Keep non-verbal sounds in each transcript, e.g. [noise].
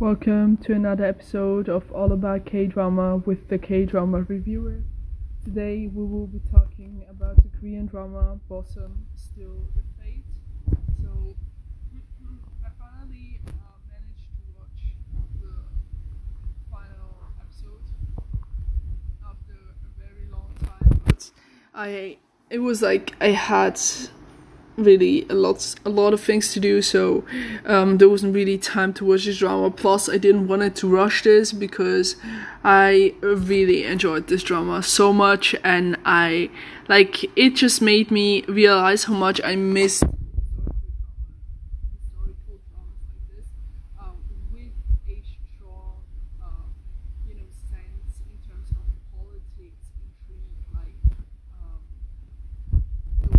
Welcome to another episode of All About K Drama with the K Drama Reviewer. Today we will be talking about the Korean drama Bossam Steal the Fate. So, [clears throat] I finally uh, managed to watch the final episode after a very long time. But I, it was like I had really a lot a lot of things to do. So um, there wasn't really time to watch this drama. Plus i didn't want it to rush this because i really enjoyed this drama so much. And i like it just made me realize how much i missed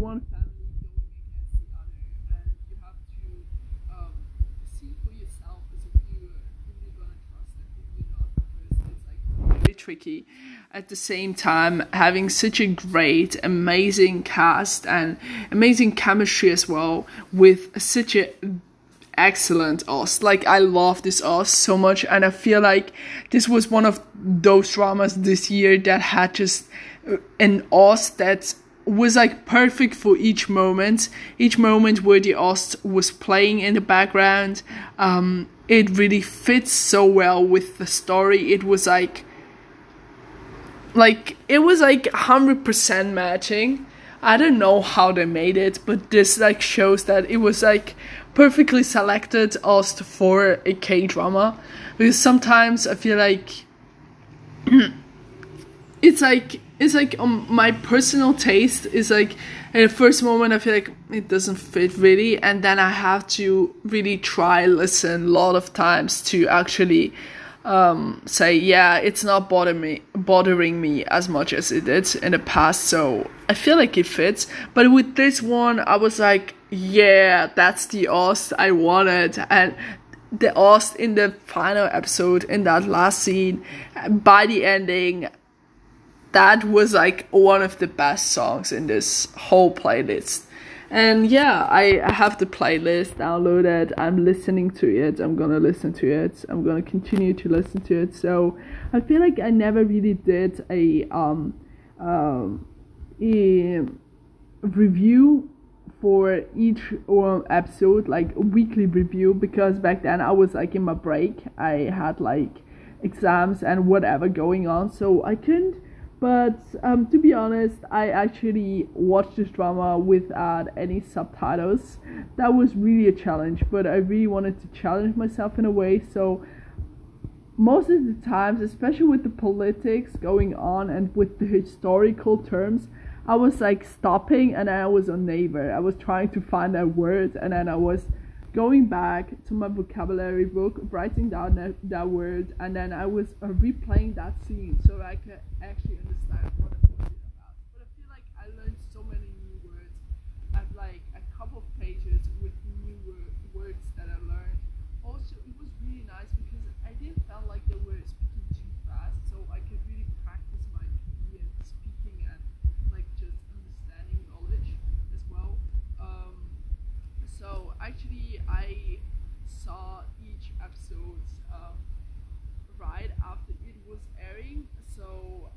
one family going against the other, and you have to um, see for yourself as a viewer who you're gonna trust and who you're not, because it's like very tricky. At the same time, having such a great, amazing cast and amazing chemistry as well with such a excellent OST. Like I love this OST so much, and I feel like this was one of those dramas this year that had just an OST that was like perfect for each moment. Each moment where the OST was playing in the background, um, it really fits so well with the story. It was like, like it was like hundred percent matching. I don't know how they made it, but this like shows that it was like perfectly selected OST for a K drama. Because sometimes I feel like [clears throat] it's like it's like um, my personal taste is like at the first moment I feel like it doesn't fit really, and then I have to really try listen a lot of times to actually um, say yeah it's not bother me bothering me as much as it did in the past. So I feel like it fits, but with this one I was like yeah that's the OST I wanted and the OST in the final episode in that last scene by the ending that was like one of the best songs in this whole playlist. And yeah, I, have the playlist downloaded. I'm listening to it. I'm gonna listen to it. I'm gonna continue to listen to it. So I feel like I never really did a um um a review for each episode, like a weekly review, because back then I was like in my break. I had like exams and whatever going on, so I couldn't but um, to be honest, I actually watched this drama without any subtitles. That was really a challenge, but I really wanted to challenge myself in a way. So most of the times, especially with the politics going on and with the historical terms, I was like stopping and I was on Naver. I was trying to find that word and then I was going back to my vocabulary book, writing down that, that word, and then I was uh, replaying that scene so I could actually understand what it was about. But I feel like I learned so many new words. I've like a couple of pages with new word, words that I learned. Also, it was really nice because I didn't feel like they were speaking too fast, so I could really practice my PE and speaking and like just understanding knowledge as well. Um, so actually, I saw each episode uh, right after it was airing. So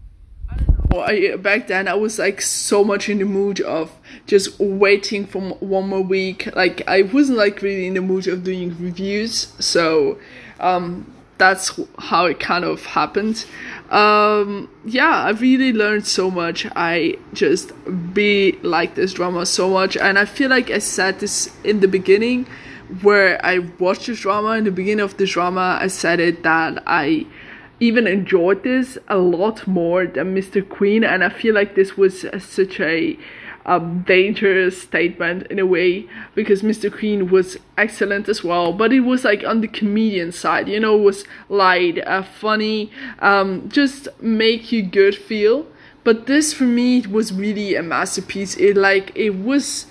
I back then, I was like so much in the mood of just waiting for one more week. Like I wasn't like really in the mood of doing reviews. So um, that's how it kind of happened. Um, yeah, I really learned so much. I just be like this drama so much, and I feel like I said this in the beginning, where I watched this drama. In the beginning of the drama, I said it that I even enjoyed this a lot more than Mr. Queen, and I feel like this was such a a dangerous statement in a way because Mr. Queen was excellent as well, but it was like on the comedian side, you know, was light, uh, funny, um, just make you good feel. But this for me was really a masterpiece. It like it was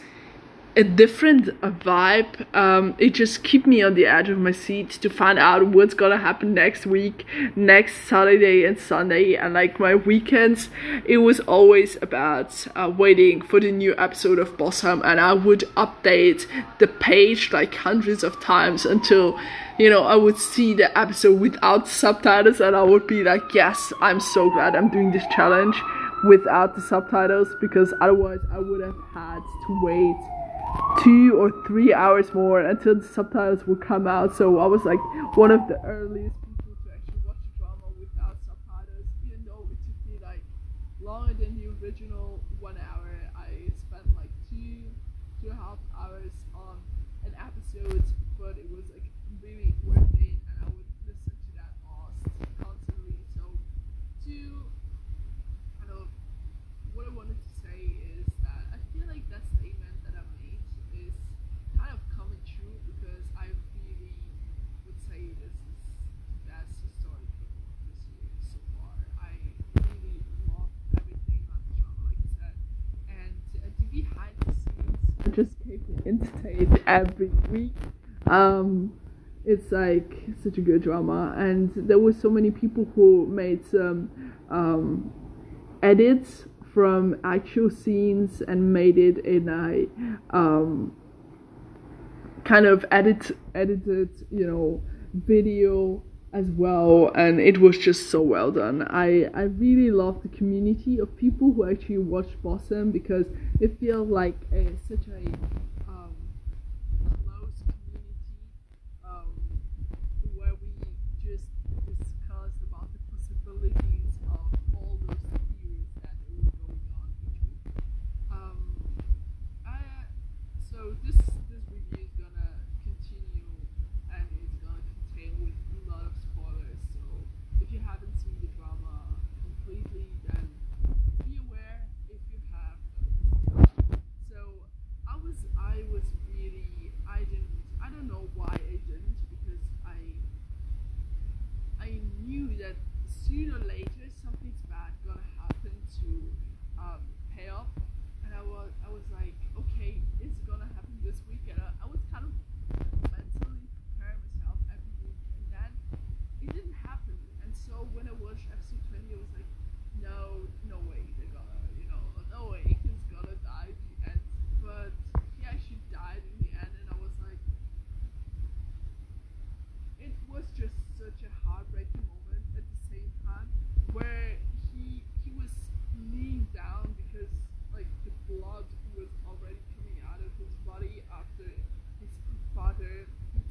a different vibe. Um, it just keep me on the edge of my seat to find out what's gonna happen next week, next Saturday and Sunday, and like my weekends. It was always about uh, waiting for the new episode of Bossam, and I would update the page like hundreds of times until you know I would see the episode without subtitles, and I would be like, yes, I'm so glad I'm doing this challenge without the subtitles because otherwise I would have had to wait two or three hours more until the subtitles would come out. So I was like one of the earliest people to actually watch a drama without subtitles, even though it took me like longer than the original one hour. I spent like two, two and a half hours on an episode, but it was like really worth it, and I would listen to that constantly. So, two, kind of what I wanted to say is that I feel like that statement that I made is kind of coming true because I really would say this is the best historic film this year so far. I really love everything about the drama, like I said, and uh, the behind the scenes just keep entertained [laughs] every week. Um, it's like such a good drama, and there were so many people who made some um, edits from actual scenes and made it in a um, kind of edit edited you know video as well and it was just so well done. I i really love the community of people who actually watch Bossam because it feels like a, such a um, close community um, where we just discuss about the possibilities of all those theories that were going on each week. Um, I, so this this review is gonna continue and it's gonna contain with a lot of spoilers. So if you haven't seen the drama completely, then be aware. If you have, so I was I was really I didn't I don't know why I didn't because I I knew that sooner or later something's bad gonna happen to um, Dae-yeop, and I was I was like, okay, it's gonna happen this week, and I, I was kind of mentally preparing myself every week, and then it didn't happen, and so when I watched episode twenty, I was like, no, no way, they're gonna, you know, no way, he's gonna die at the end, but he actually died in the end, and I was like it was just such a heartbreaking moment at the same time where he he was kneeling down because like the blood was already coming out of his body after his father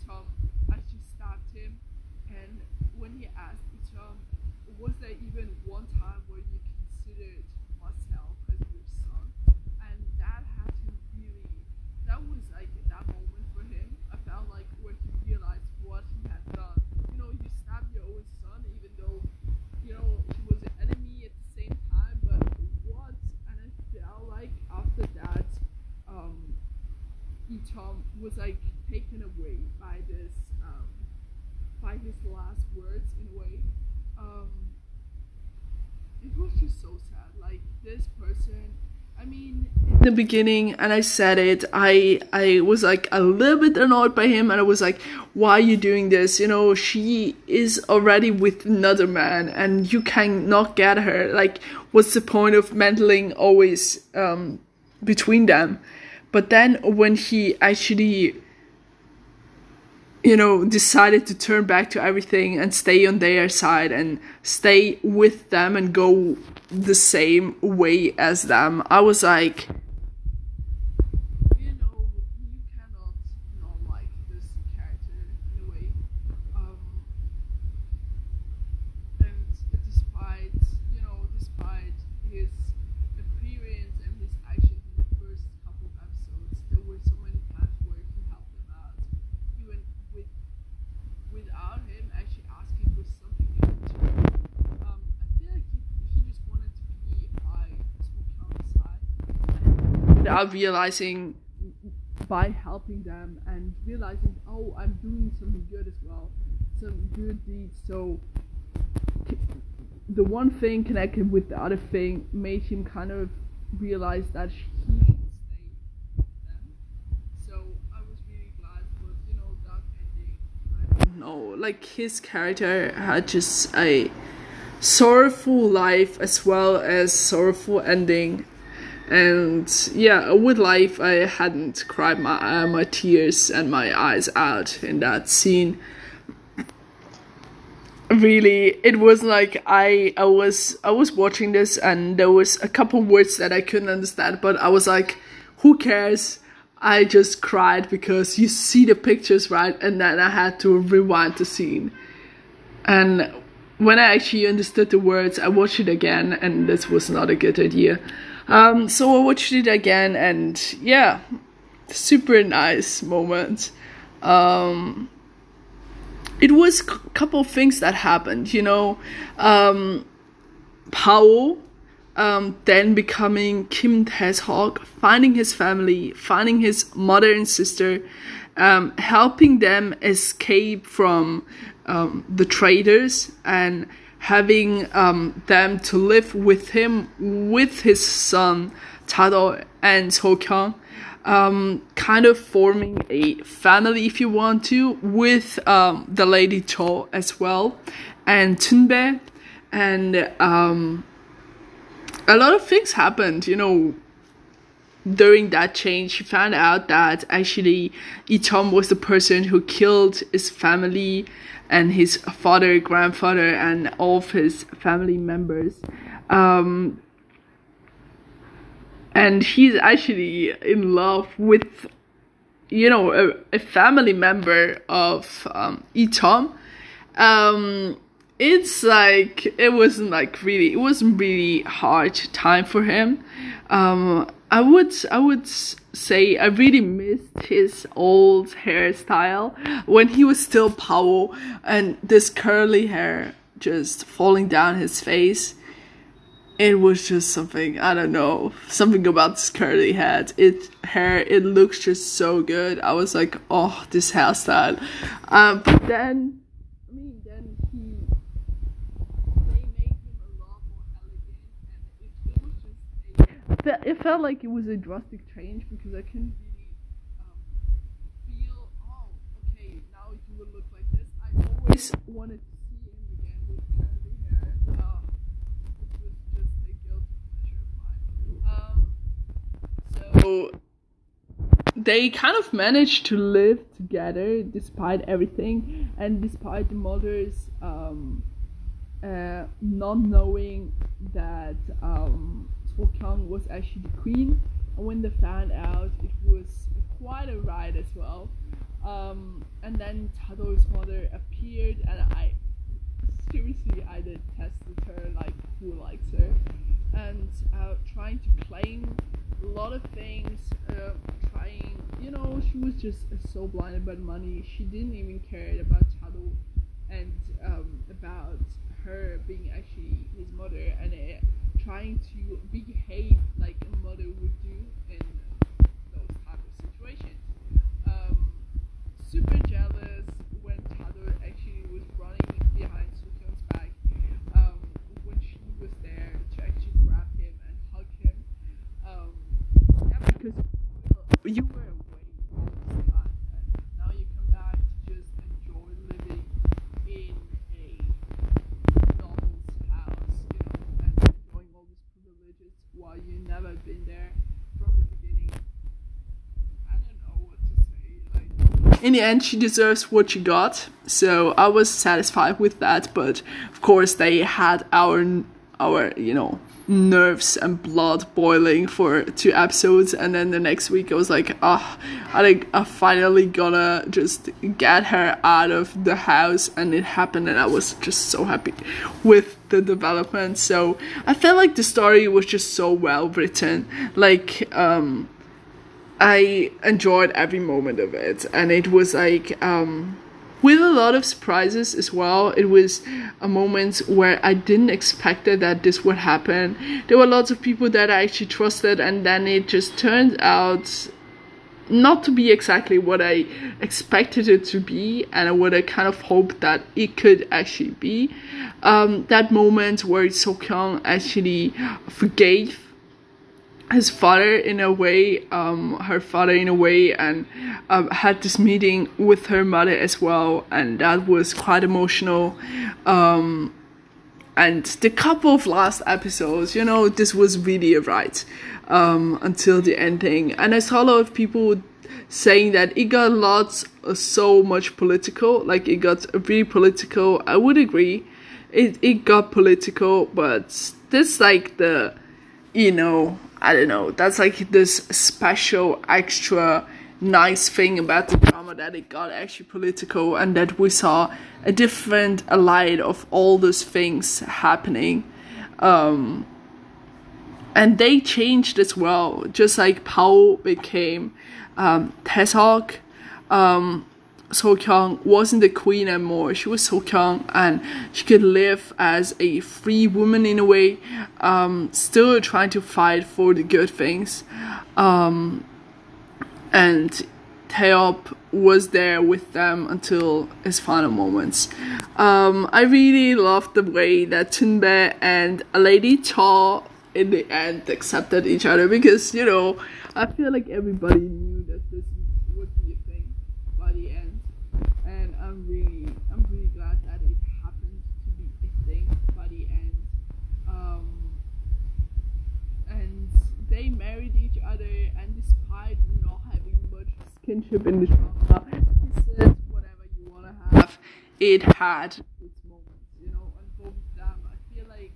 Tom actually stabbed him and when he asked Tom was there even one time where you considered myself as your son and that had to really that was like that moment for him. I felt like where he realized what he had done. You know, you stabbed your own son, even though you know he was an enemy at the same time. But what? And I felt like after that, um, Tom was like taken away by this, um, by his last words in a way. Um, it was just so sad. Like this person, I mean, in the beginning, and I said it, I I was like a little bit annoyed by him, and I was like, "Why are you doing this? You know, she is already with another man, and you cannot get her. Like, what's the point of meddling always um, between them?" But then when he actually you know, decided to turn back to everything and stay on their side and stay with them and go the same way as them. I was like, realizing by helping them and realizing, oh, I'm doing something good as well, some good deeds. So the one thing connected with the other thing made him kind of realize that he should stay with them. So I was really glad, but you know, that ending, Like his character had just a sorrowful life as well as sorrowful ending and yeah, with life, I hadn't cried my uh, my tears and my eyes out in that scene. Really, it was like I I was I was watching this and there was a couple words that I couldn't understand, but I was like, who cares? I just cried because you see the pictures right, and then I had to rewind the scene. And when I actually understood the words, I watched it again, and this was not a good idea. Um, so I watched it again, and yeah, super nice moment. Um, it was a couple of things that happened, you know. Um, Powell um, then becoming Kim Tae-seok, finding his family, finding his mother and sister, um, helping them escape from um, the traders and having um, them to live with him, with his son Tado and So Kyung, um, kind of forming a family, if you want to, with um, the lady Cho as well, and Chun-bae, and um, a lot of things happened, you know. During that change, she found out that actually Itom was the person who killed his family and his father, grandfather, and all of his family members. Um, and he's actually in love with, you know, a, a family member of um, Itom. Um, it's like it wasn't like really it wasn't really hard time for him um i would i would say i really missed his old hairstyle when he was still powell and this curly hair just falling down his face. It was just something i don't know something about this curly head it hair it looks just so good. I was like oh this hairstyle. Um but then it felt like it was a drastic change because I couldn't really um, feel, oh, okay, now you will look like this. I always wanted to see him again with curly hair. It was just a guilty pleasure of mine. Um, so they kind of managed to live together despite everything and despite the mother's um, uh, not knowing that um, Kyung was actually the queen, and when they found out, it was quite a ride as well. Um, and then Tado's mother appeared, and I seriously I did tested her like who likes her, and uh, trying to claim a lot of things. Uh, trying, you know, she was just so blinded by money. She didn't even care about Tado and um, about her being actually his mother, and it trying to behave like a mother would do in those type of situations. Um, super jealous when Tado actually was running behind Sookyung's back um, when she was there to actually grab him and hug him. Um, yeah, because you were in the end, she deserves what she got. So I was satisfied with that. But of course, they had our our you know nerves and blood boiling for two episodes and then the next week i was like oh i think i finally gonna just get her out of the house and it happened and i was just so happy with the development so i felt like the story was just so well written like um I enjoyed every moment of it, and it was like um, with a lot of surprises as well. It was a moment where I didn't expect that this would happen. There were lots of people that I actually trusted, and then it just turned out not to be exactly what I expected it to be and what I kind of hoped that it could actually be. Um, that moment where Sokyung actually forgave his father in a way, um, her father in a way, and um, had this meeting with her mother as well, and that was quite emotional. Um, and the couple of last episodes, you know, this was really a ride um, until the ending, and I saw a lot of people saying that it got lots, uh, so much political, like it got really political. I would agree, it it got political, but this like the, you know I don't know. That's like this special extra nice thing about the drama that it got actually political and that we saw a different light of all those things happening. Um, and they changed as well, just like Paul became um, Taeseok. Um, Kyung wasn't the queen anymore. She was So Kyung, and she could live as a free woman in a way, um, still trying to fight for the good things. Um, and Dae-yeop was there with them until his final moments. Um, I really loved the way that Chun-bae and Lady Cha in the end accepted each other because you know I feel like everybody kinship in the. He said whatever you want to have. It had its moments, you know, on both of them. I feel like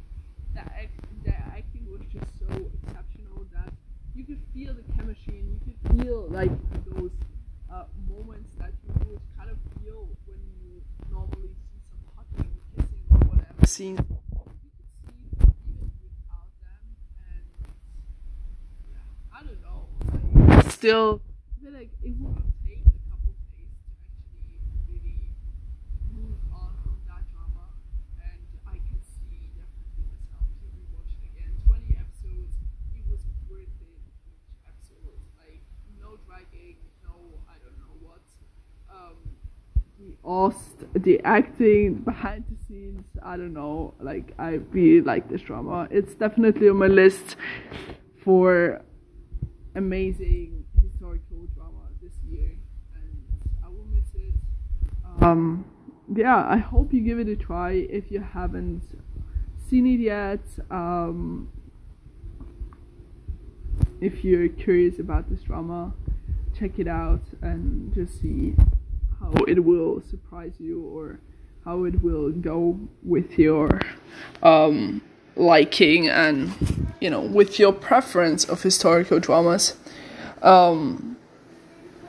that act, the acting was just so exceptional that you could feel the chemistry and you could feel like those uh, moments that you would kind of feel when you normally see some hugging or kissing or whatever scene. still like it will take a couple days to actually really move on from that drama, and I can see definitely myself to rewatch it again. Twenty episodes, it was worth it each episode. Like no dragging, no I don't know what. Um, the the acting behind the scenes, I don't know. Like I really like this drama. It's definitely on my list for amazing historical drama this year and I will miss it. Um, yeah, I hope you give it a try if you haven't seen it yet. Um, if you're curious about this drama, check it out and just see how it will surprise you or how it will go with your um, liking and you know with your preference of historical dramas. Um,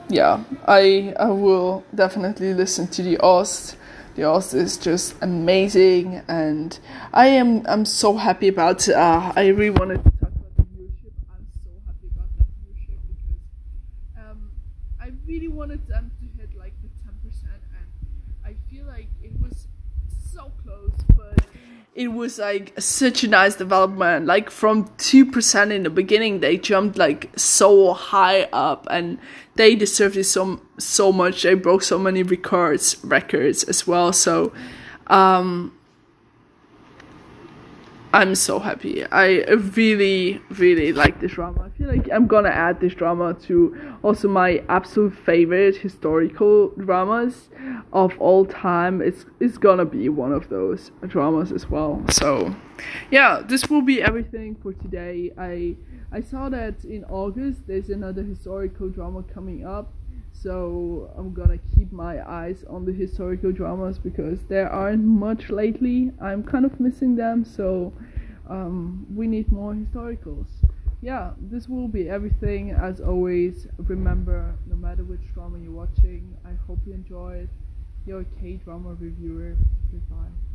yeah, I I will definitely listen to the Ost. The Ost is just amazing, and I am I'm so happy about. Uh, I really wanted to talk about the viewership. I'm so happy about that viewership because um, I really wanted them to hit like the ten percent, and I feel like it was so close, but it was like such a nice development. Like from two percent in the beginning, they jumped like so high up, and they deserved it so so much. They broke so many records records as well. So um, I'm so happy. I really really like this drama. I feel like I'm gonna add this drama to also my absolute favorite historical dramas of all time. It's it's gonna be one of those dramas as well. So yeah, this will be everything for today. I I saw that in August there's another historical drama coming up, so I'm gonna keep my eyes on the historical dramas because there aren't much lately. I'm kind of missing them, so um, we need more historicals. Yeah, this will be everything. As always, remember no matter which drama you're watching, I hope you enjoyed. Your K drama reviewer. Goodbye.